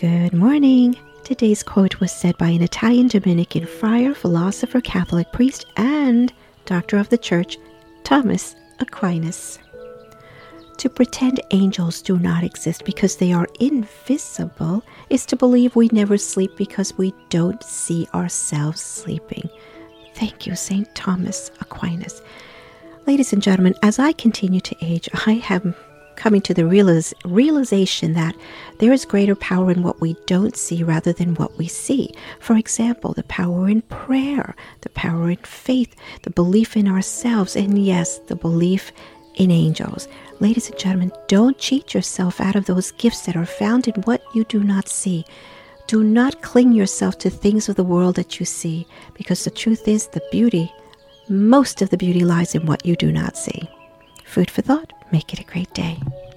Good morning. Today's quote was said by an Italian Dominican friar, philosopher, Catholic priest, and doctor of the church, Thomas Aquinas. To pretend angels do not exist because they are invisible is to believe we never sleep because we don't see ourselves sleeping. Thank you, St. Thomas Aquinas. Ladies and gentlemen, as I continue to age, I have coming to the realiz- realization that there is greater power in what we don't see rather than what we see. For example, the power in prayer, the power in faith, the belief in ourselves, and yes, the belief in angels. Ladies and gentlemen, don't cheat yourself out of those gifts that are found in what you do not see. Do not cling yourself to things of the world that you see, because the truth is the beauty, most of the beauty lies in what you do not see. Food for thought. Make it a great day.